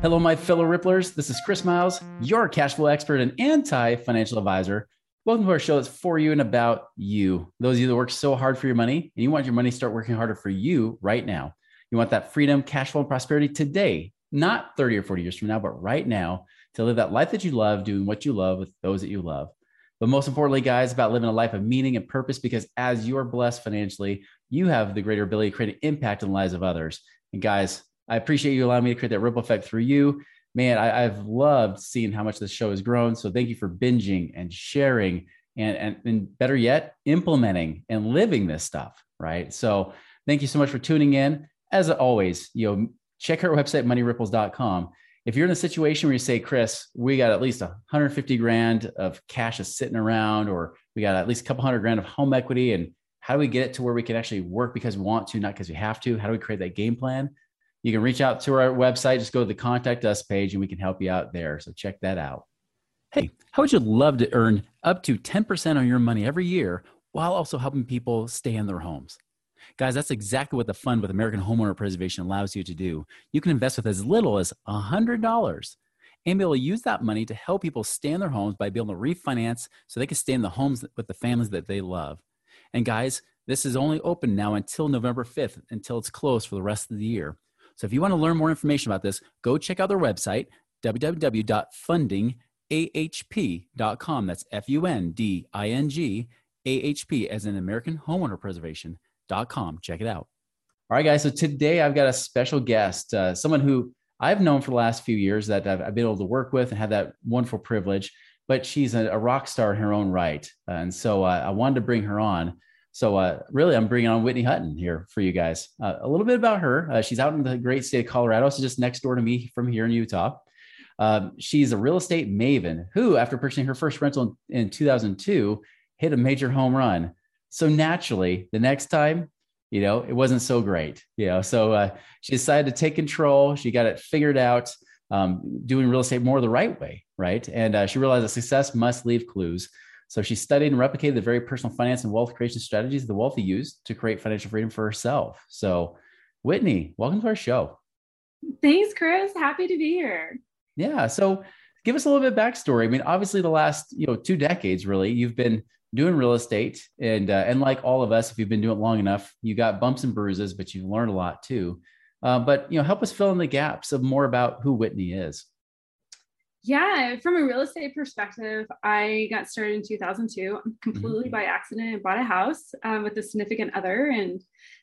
Hello, my fellow Ripplers. This is Chris Miles, your cash flow expert and anti financial advisor. Welcome to our show that's for you and about you. Those of you that work so hard for your money and you want your money to start working harder for you right now. You want that freedom, cash flow, and prosperity today, not 30 or 40 years from now, but right now to live that life that you love, doing what you love with those that you love. But most importantly, guys, about living a life of meaning and purpose because as you are blessed financially, you have the greater ability to create an impact in the lives of others. And guys, I appreciate you allowing me to create that ripple effect through you. Man, I, have loved seeing how much this show has grown. So thank you for binging and sharing and, and, and better yet, implementing and living this stuff. Right. So thank you so much for tuning in. As always, you know, check our website, moneyripples.com. If you're in a situation where you say, Chris, we got at least 150 grand of cash is sitting around, or we got at least a couple hundred grand of home equity, and how do we get it to where we can actually work because we want to, not because we have to? How do we create that game plan? You can reach out to our website. Just go to the contact us page and we can help you out there. So check that out. Hey, how would you love to earn up to 10% on your money every year while also helping people stay in their homes? Guys, that's exactly what the fund with American Homeowner Preservation allows you to do. You can invest with as little as $100 and be able to use that money to help people stay in their homes by being able to refinance so they can stay in the homes with the families that they love. And guys, this is only open now until November 5th, until it's closed for the rest of the year. So if you want to learn more information about this, go check out their website, www.fundingahp.com. That's F U N D I N G A H P as in American Homeowner Preservation.com. Check it out. All right, guys. So today I've got a special guest, uh, someone who I've known for the last few years that I've, I've, been able to work with and have that wonderful privilege, but she's a, a rock star in her own right. And so uh, I wanted to bring her on. So uh, really, I'm bringing on Whitney Hutten here for you guys. Uh, a little bit about her. Uh, she's out in the great state of Colorado, so just next door to me from here in Utah. Um, she's a real estate maven who, after purchasing her first rental in, in 2002, hit a major home run. So naturally, the next time, you know, it wasn't so great. You know, so uh, she decided to take control. She got it figured out, um, doing real estate more the right way, right? And uh, she realized that success must leave clues. So she studied and replicated the very personal finance and wealth creation strategies the wealthy used to create financial freedom for herself. So, Whitney, welcome to our show. Thanks, Chris. Happy to be here. Yeah. So, give us a little bit of backstory. I mean, obviously, the last you know two decades, really, you've been doing real estate, and uh, and like all of us, if you've been doing it long enough, you got bumps and bruises, but you've learned a lot too. Uh, but you know, help us fill in the gaps of more about who Whitney is. Yeah, from a real estate perspective, I got started in 2002 completely mm-hmm. by accident. and bought a house um, with a significant other, and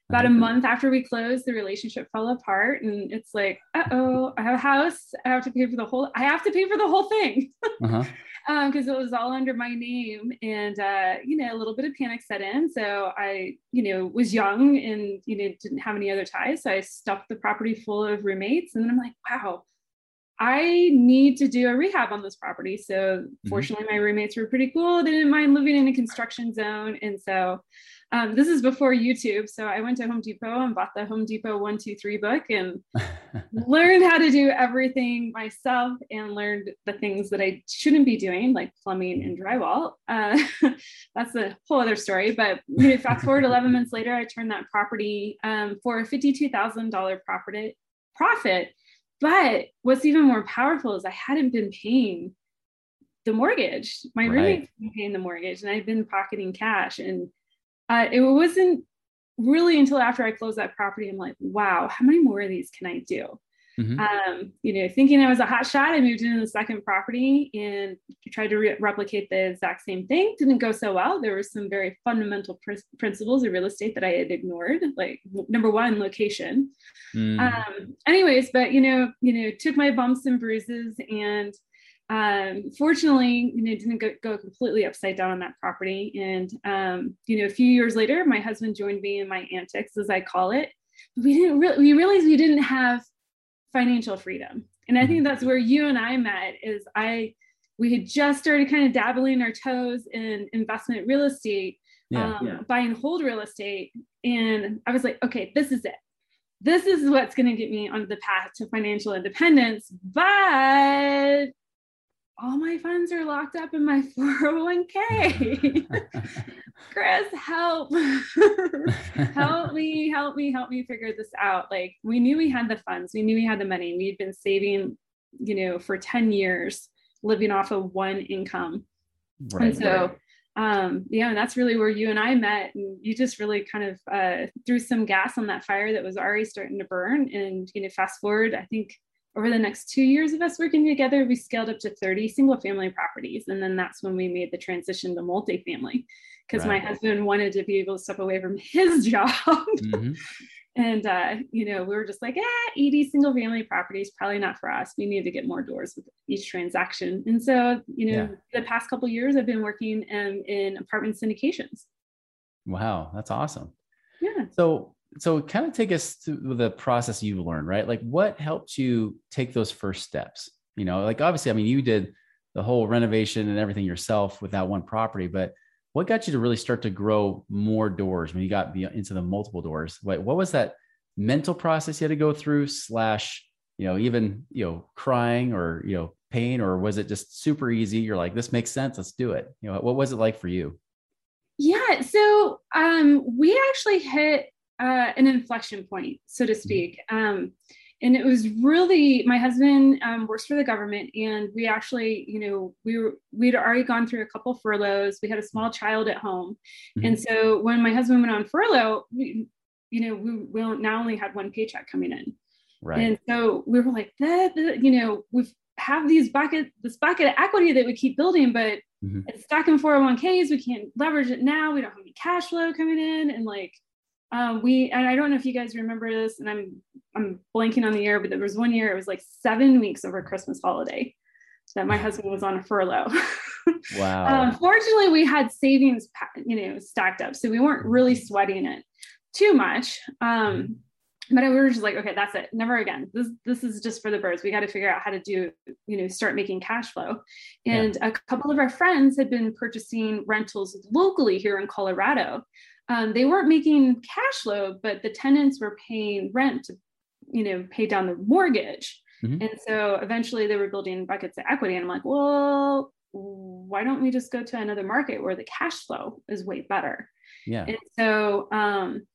about a month after we closed, the relationship fell apart. And it's like, uh oh, I have a house. I have to pay for the whole. I have to pay for the whole thing because uh-huh. um, it was all under my name, and uh, you know, a little bit of panic set in. So I, you know, was young and you know didn't have any other ties. So I stuffed the property full of roommates, and then I'm like, wow I need to do a rehab on this property. So mm-hmm. fortunately, my roommates were pretty cool. They didn't mind living in a construction zone. And so um, this is before YouTube. So I went to Home Depot and bought the Home Depot one, two, three book and learned how to do everything myself and learned the things that I shouldn't be doing, like plumbing and drywall. Uh, that's a whole other story. But you know, fast forward 11 months later, I turned that property um, for a $52,000 profit profit but what's even more powerful is I hadn't been paying the mortgage. My right. roommate was paying the mortgage, and I'd been pocketing cash. And uh, it wasn't really until after I closed that property, I'm like, wow, how many more of these can I do? Mm-hmm. Um, you know, thinking I was a hot shot, I moved into the second property and tried to re- replicate the exact same thing. Didn't go so well. There were some very fundamental pr- principles of real estate that I had ignored, like number one, location. Mm. Um, anyways, but you know, you know, took my bumps and bruises and um, fortunately, you know, didn't go, go, completely upside down on that property. And, um, you know, a few years later, my husband joined me in my antics, as I call it. We didn't really, we realized we didn't have financial freedom. And I think that's where you and I met is I we had just started kind of dabbling our toes in investment real estate, yeah, um, yeah. buy and hold real estate. And I was like, okay, this is it. This is what's going to get me on the path to financial independence. But all my funds are locked up in my 401k. Chris, help. help me, help me, help me figure this out. Like we knew we had the funds, we knew we had the money. We had been saving, you know, for 10 years, living off of one income. Right, and so right. um yeah, and that's really where you and I met. And you just really kind of uh threw some gas on that fire that was already starting to burn. And you know, fast forward, I think over the next two years of us working together, we scaled up to 30 single family properties. And then that's when we made the transition to multifamily because right. my husband wanted to be able to step away from his job. Mm-hmm. and, uh, you know, we were just like, ah, 80 single family properties, probably not for us. We need to get more doors with each transaction. And so, you know, yeah. the past couple years, I've been working um, in apartment syndications. Wow, that's awesome. Yeah. So so kind of take us through the process you've learned, right? Like what helped you take those first steps? You know, like obviously, I mean, you did the whole renovation and everything yourself with that one property, but what got you to really start to grow more doors when you got into the multiple doors? What, what was that mental process you had to go through slash, you know, even, you know, crying or, you know, pain, or was it just super easy? You're like, this makes sense. Let's do it. You know, what was it like for you? Yeah. So um, we actually hit uh, an inflection point, so to mm-hmm. speak. Um, and it was really my husband um, works for the government, and we actually, you know, we were we'd already gone through a couple furloughs. We had a small child at home, mm-hmm. and so when my husband went on furlough, we, you know, we, we not only had one paycheck coming in, right. and so we were like, that, you know, we've have these bucket this bucket of equity that we keep building, but mm-hmm. it's stuck in 401ks. We can't leverage it now. We don't have any cash flow coming in, and like um, we and I don't know if you guys remember this, and I'm I'm blanking on the year, but there was one year it was like seven weeks over Christmas holiday that my husband was on a furlough. Wow. um, fortunately, we had savings, you know, stacked up, so we weren't really sweating it too much. Um, but we were just like, okay, that's it, never again. This this is just for the birds. We got to figure out how to do, you know, start making cash flow. And yeah. a couple of our friends had been purchasing rentals locally here in Colorado um, they weren't making cash flow, but the tenants were paying rent to, you know, pay down the mortgage. Mm-hmm. And so eventually they were building buckets of equity. And I'm like, well, why don't we just go to another market where the cash flow is way better? Yeah. And so um,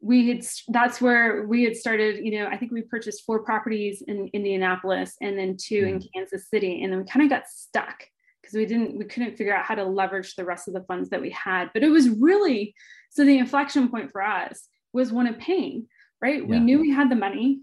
we had, that's where we had started, you know, I think we purchased four properties in Indianapolis and then 2 mm-hmm. in Kansas City. And then we kind of got stuck because we didn't, we couldn't figure out how to leverage the rest of the funds that we had. But it was really so the inflection point for us was one of pain, right? Yeah. We knew we had the money.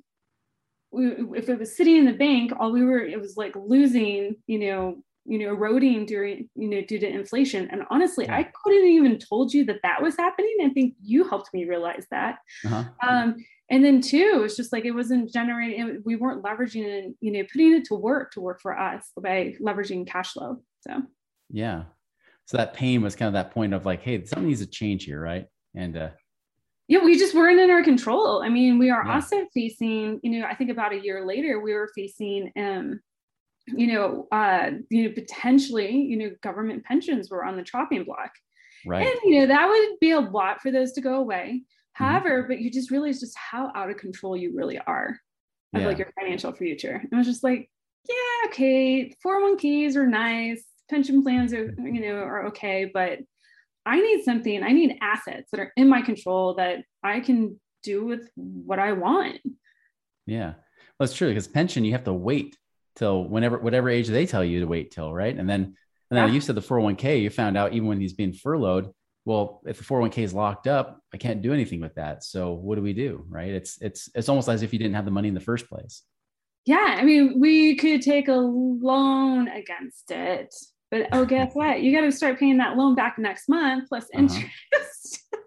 We, if it was sitting in the bank, all we were, it was like losing, you know, you know, eroding during, you know, due to inflation. And honestly, yeah. I couldn't even told you that that was happening. I think you helped me realize that. Uh-huh. Um, and then two, it's just like it wasn't generating. We weren't leveraging it, you know, putting it to work to work for us by leveraging cash flow. So yeah, so that pain was kind of that point of like hey something needs to change here right and uh yeah we just weren't in our control i mean we are yeah. also facing you know i think about a year later we were facing um you know uh you know potentially you know government pensions were on the chopping block. Right. And you know that would be a lot for those to go away. Mm-hmm. however mm-hmm. but you just realize just how out of control you really are of yeah. like your financial future. And it was just like yeah okay 401ks are nice. Pension plans are you know are okay. But i need something i need assets that are in my control that i can do with what i want. Yeah. Well it's true because pension you have to wait till whenever whatever age they tell you to wait till right and then and then yeah. you said the 401k you found out even when he's being furloughed well if the 401k is locked up i can't do anything with that so what do we do right it's it's it's almost as if you didn't have the money in the first place yeah i mean we could take a loan against it but oh, guess what? You got to start paying that loan back next month plus uh-huh. interest. Uh-huh.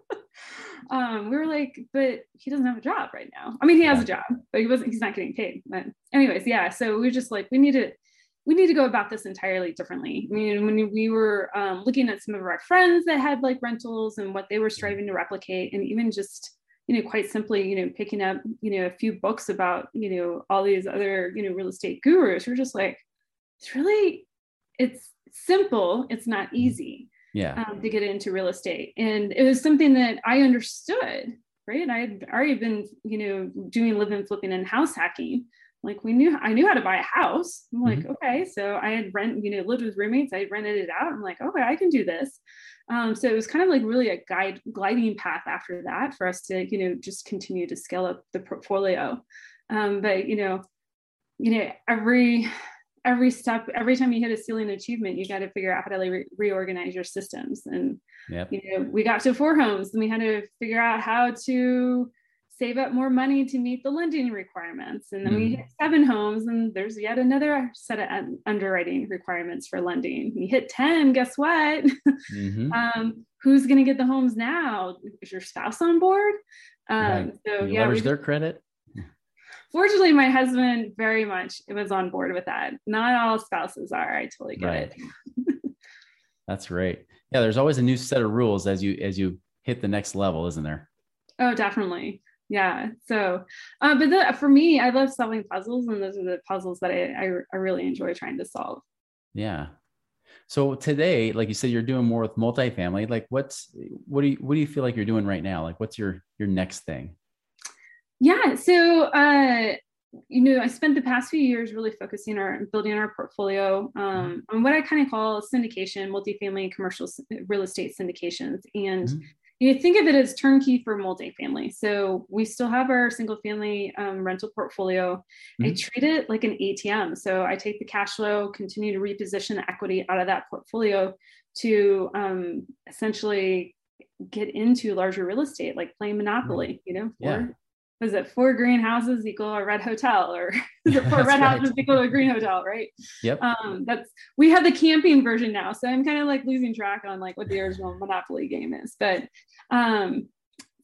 um, we were like, but he doesn't have a job right now. I mean, he has a job, but he wasn't. He's not getting paid. But anyways, yeah. So we are just like, we need to, we need to go about this entirely differently. I mean, when we were um, looking at some of our friends that had like rentals and what they were striving to replicate, and even just you know, quite simply, you know, picking up, you know, a few books about, you know, all these other, you know, real estate gurus, we're just like, it's really, it's simple, it's not mm-hmm. easy yeah. Um, to get into real estate. And it was something that I understood, right? I had already been, you know, doing live and flipping and house hacking. Like we knew, I knew how to buy a house. I'm like, mm-hmm. okay. So I had rent, you know, lived with roommates. I rented it out. I'm like, okay, I can do this. Um, so it was kind of like really a guide gliding path after that for us to, you know, just continue to scale up the portfolio. Um, but you know, you know, every every step, every time you hit a ceiling achievement, you got to figure out how to re- reorganize your systems. And yep. you know, we got to four homes, and we had to figure out how to save up more money to meet the lending requirements. And then mm. we hit seven homes, and there's yet another set of un- underwriting requirements for lending. We hit 10, guess what? Mm-hmm. um, who's going to get the homes now? Is your spouse on board? Um, right. So, you yeah, leverage their credit. Fortunately, my husband very much was on board with that. Not all spouses are. I totally get right. it. That's great. Yeah, there's always a new set of rules as you as you hit the next level, isn't there? Oh, definitely yeah so uh, but the, for me i love solving puzzles and those are the puzzles that I, I, I really enjoy trying to solve yeah so today like you said you're doing more with multifamily like what's what do you what do you feel like you're doing right now like what's your your next thing yeah so uh you know, I spent the past few years really focusing on building our portfolio um, mm-hmm. on what I kind of call syndication, multifamily and commercial real estate syndications. And mm-hmm you think of it as turnkey for multifamily. So we still have our single family um, rental portfolio. Mm-hmm. I treat it like an ATM. So I take the cash flow, continue to reposition the equity out of that portfolio to um, essentially get into larger real estate, like playing Monopoly, you know, yeah was it four green houses equal a red hotel? Or is it four red right. houses equal a green hotel right? Yep. Um that's we have the camping version now so i'm kind of like losing track on like what the original monopoly game is but um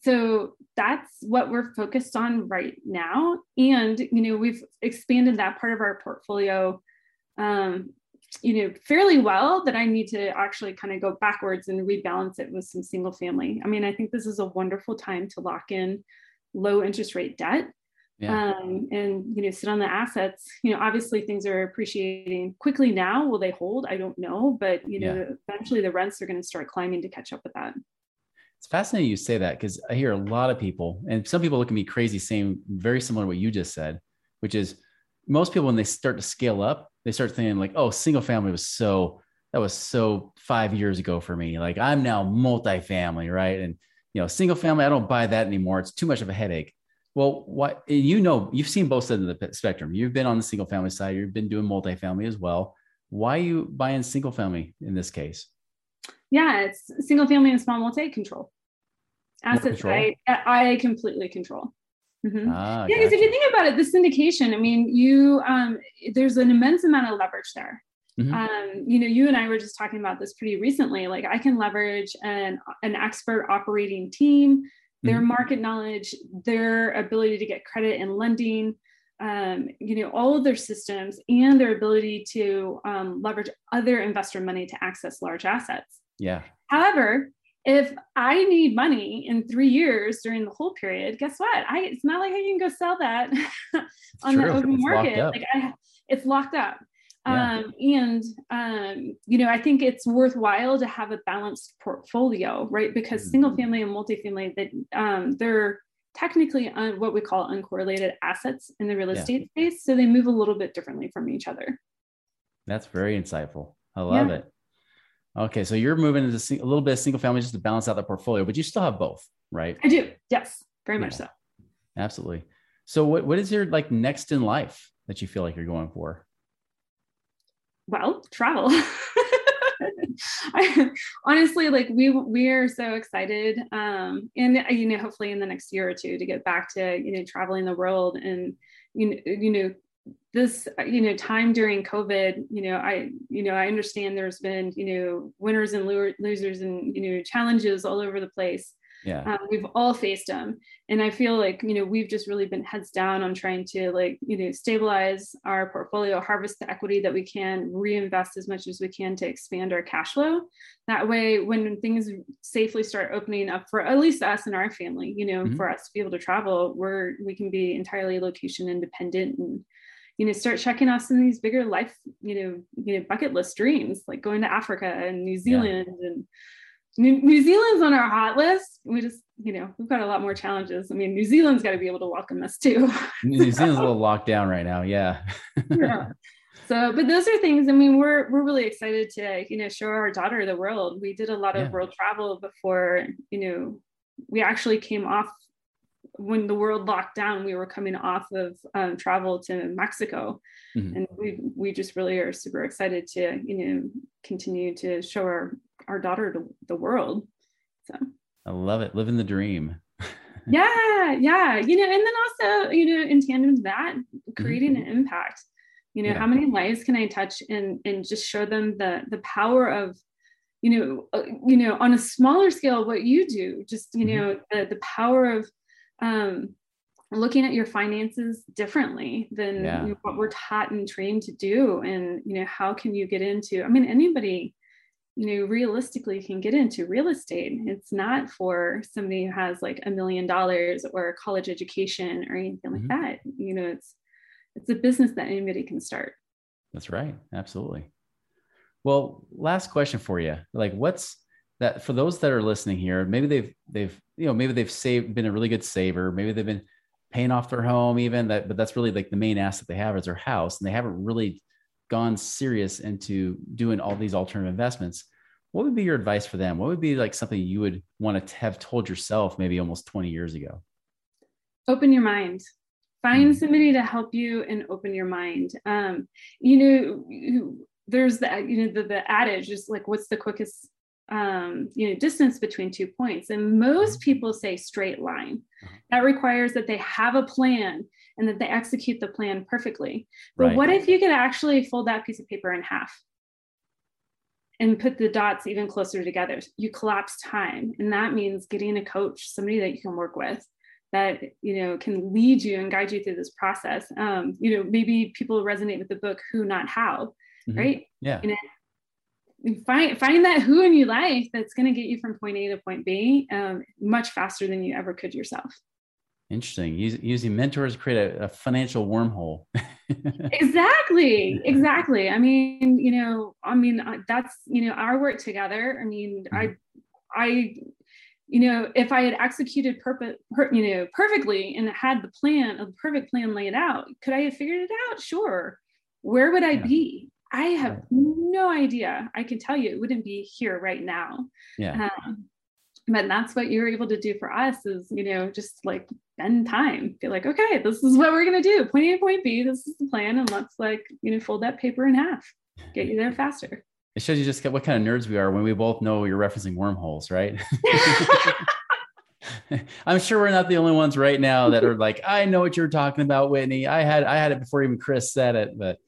so that's what we're focused on right now and you know we've expanded that part of our portfolio um you know fairly well that i need to actually kind of go backwards and rebalance it with some single family. I mean i think this is a wonderful time to lock in low interest rate debt yeah. um, and you know sit on the assets. You know obviously things are appreciating quickly now. Will they hold? I don't know but you know yeah. eventually the rents are going to start climbing to catch up with that. It's fascinating you say that because i hear a lot of people and some people look at me crazy saying very similar to what you just said which is most people when they start to scale up they start thinking like oh single family was so that was so five years ago for me. Like i'm now multifamily right? And you know, single family, I don't buy that anymore. It's too much of a headache. Well, what you know, you've seen both sides of the spectrum. You've been on the single family side, you've been doing multifamily as well. Why are you buying single family in this case? Yeah, it's single family and small multi control. Assets I, I completely control. Mm-hmm. Ah, yeah, because gotcha. if you think about it, the syndication, I mean, you um, there's an immense amount of leverage there. Mm-hmm. Um, you know, you and I were just talking about this pretty recently. Like, I can leverage an an expert operating team, their mm-hmm. market knowledge, their ability to get credit and lending, um, you know, all of their systems, and their ability to um, leverage other investor money to access large assets. Yeah. However, if I need money in three years during the whole period, guess what? I it's not like I can go sell that on True. the open it's market. Like I, it's locked up. Yeah. Um, and um, you know, I think it's worthwhile to have a balanced portfolio, right? Because mm-hmm. single family and multifamily, that um, they're technically un- what we call uncorrelated assets in the real estate space, so they move a little bit differently from each other. That's very insightful. I love yeah. it. Okay, so you're moving into a little bit of single family just to balance out the portfolio, but you still have both, right? I do. Yes, very much so. Absolutely. So, what what is your like next in life that you feel like you're going for? Well travel. I, honestly like we we are so excited um and you know hopefully in the next year or two to get back to you know traveling the world and you know you know this you know time during covid you know i you know i understand there's been you know winners and losers and you know challenges all over the place Yeah. Um, we've all faced them. And I feel like, you know, we've just really been heads down on trying to like, you know, stabilize our portfolio, harvest the equity that we can, reinvest as much as we can to expand our cash flow. That way, when things safely start opening up for at least us and our family, you know, mm-hmm. for us to be able to travel, we're, we can be entirely location independent and, you know start checking off some of these bigger life you know you know bucket list dreams like going to africa and new zealand yeah. and New, New Zealand's on our hot list. We just, you know, we've got a lot more challenges. I mean, New Zealand's got to be able to welcome us too. New Zealand's a little locked down right now. Yeah. yeah. So, but those are things. I mean, we're we're really excited to, you know, show our daughter the world. We did a lot of yeah. world travel before, you know, we actually came off when the world locked down. We were coming off of um, travel to Mexico, mm-hmm. and we we just really are super excited to, you know, continue to show our our daughter to the world. So I love it. Living the dream. yeah, yeah. You know, and then also, you know, in tandem to that, creating mm-hmm. an impact. You know, yeah. how many lives can I touch and and just show them the the power of you know, uh, you know, on a smaller scale, what you do, just you mm-hmm. know, the the power of um, looking at your finances differently than yeah. you know, what we're taught and trained to do, and you know, how can you get into? I mean, anybody you know realistically can get into real estate. It's not for somebody who has like a million dollars or a college education or anything like mm-hmm. that. You know it's it's a business that anybody can start. That's right. Absolutely. Well last question for you. Like what's that for those that are listening here maybe they've they've you know maybe they've saved been a really good saver. Maybe they've been paying off their home even that but that's really like the main asset they have is their house and they haven't really gone serious into doing all these alternative investments, what would be your advice for them? What would be like something you would want to have told yourself maybe almost 20 years ago? Open your mind. Find mm-hmm. somebody to help you and open your mind. Um, you know, there's the you know the, the adage is like, what's the quickest um, you know distance between two points? And most mm-hmm. people say straight line. Uh-huh. That requires that they have a plan and that they execute the plan perfectly. But right. what if you could actually fold that piece of paper in half and put the dots even closer together? You collapse time. And that means getting a coach, somebody that you can work with that you know can lead you and guide you through this process um, you know maybe people resonate with the book who not how mm-hmm. right yeah you know, find find that who in your life that's going to get you from point a to point b um, much faster than you ever could yourself Interesting. using mentors to create a, a financial wormhole. exactly. Exactly. I mean, you know, I mean, that's, you know, our work together. I mean, mm-hmm. I, I, you know, if I had executed perfect, per, you know, perfectly and had the plan, a perfect plan laid out, could I have figured it out? Sure. Where would I yeah. be? I have no idea. I can tell you it wouldn't be here right now. Yeah. Um, but that's what you were able to do for us is you know just like spend time be like okay this is what we're going to do point a point b this is the plan and let's like you know fold that paper in half get you there faster it shows you just what kind of nerds we are when we both know you're referencing wormholes right I'm sure we're not the only ones right now that are like, I know what you're talking about, Whitney. I had I had it before even Chris said it, but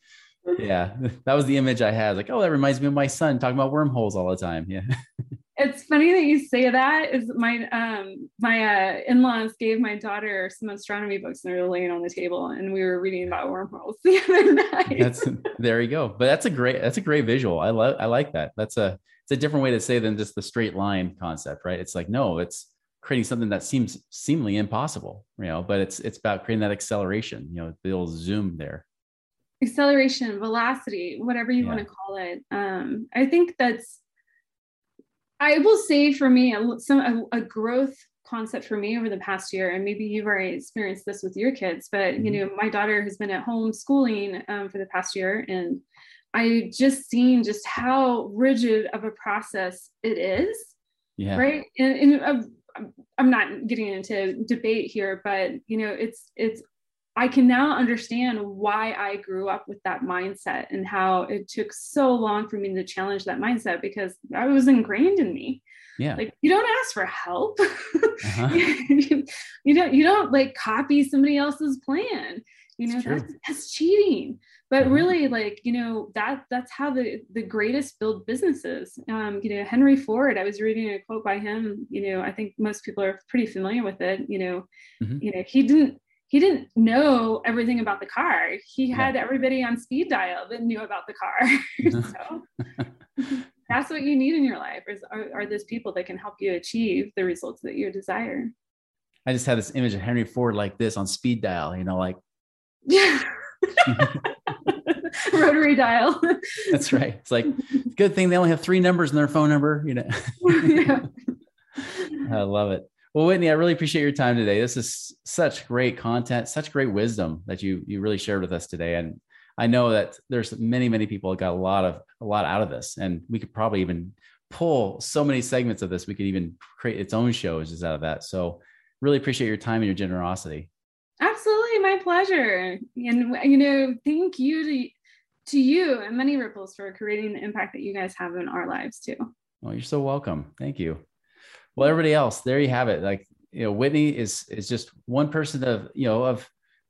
yeah, that was the image I had. Like, oh, that reminds me of my son talking about wormholes all the time. Yeah. it's funny that you say that is my um my uh, in-laws gave my daughter some astronomy books and they were laying on the table and we were reading about wormholes the other night. That's there you go. But that's a great that's a great visual. I love i like that. That's a it's a different way to say than just the straight line concept right? It's like no it's creating something that seems seemingly impossible you know but it's it's about creating that acceleration you know the old zoom there. Acceleration velocity whatever you yeah. want to call it. Um i think that's I will say for me, some a, a, growth concept for me over the past year, and maybe you've already experienced this with your kids, but mm-hmm. you know, my daughter has been at home schooling um, for the past year, and I just seen just how rigid of a process it is. Yeah. Right. And, and uh, I'm not getting into debate here, but you know, it's it's I can now understand why I grew up with that mindset and how it took so long for me to challenge that mindset because I was ingrained in me. Yeah. Like you don't ask for help. Uh-huh. you, you, don't you don't like copy somebody else's plan. You know, that's, that's cheating. but mm-hmm. really like you know that that's how the the greatest build businesses um, you know henry ford i was reading a quote by him you know i think most people are pretty familiar with it you know mm-hmm. you know he didn't he didn't know everything about the car he had yeah. everybody on speed dial that knew about the car so that's what you need in your life is are, are those people that can help you achieve the results that you desire i just had this image of henry ford like this on speed dial you know like yeah rotary dial. That's right. It's like good thing they only have three numbers in their phone number, you know. yeah. I love it. Well, Whitney, I really appreciate your time today. This is such great content, such great wisdom that you you really shared with us today. And I know that there's many, many people got a lot of a lot out of this. And we could probably even pull so many segments of this. We could even create its own shows just out of that. So really appreciate your time and your generosity. Absolutely, my pleasure. And you know, thank you to to you and Money Ripples for creating the impact that you guys have in our lives too. Well, you're so welcome. Thank you. Well, everybody else, there you have it. Like, you know, Whitney is is just one person of, you know, of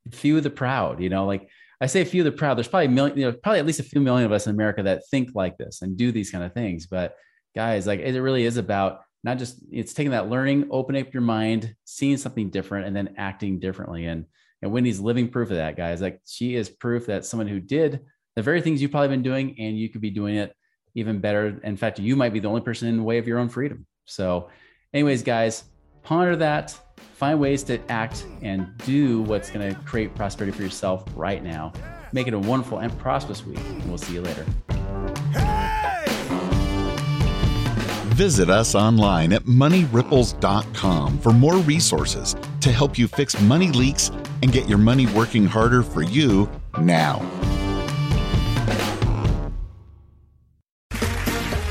few of the proud, you know, like I say few of the proud, there's probably million, you know, probably at least a few million of us in America that think like this and do these kind of things. But guys, like it really is about not just it's taking that learning, opening up your mind, seeing something different, and then acting differently. And and Whitney's living proof of that, guys. Like she is proof that someone who did the very things you've probably been doing, and you could be doing it even better. In fact, you might be the only person in the way of your own freedom. So, anyways, guys, ponder that, find ways to act and do what's going to create prosperity for yourself right now. Make it a wonderful and prosperous week, we'll see you later. Visit us online at moneyripples.com for more resources to help you fix money leaks and get your money working harder for you now.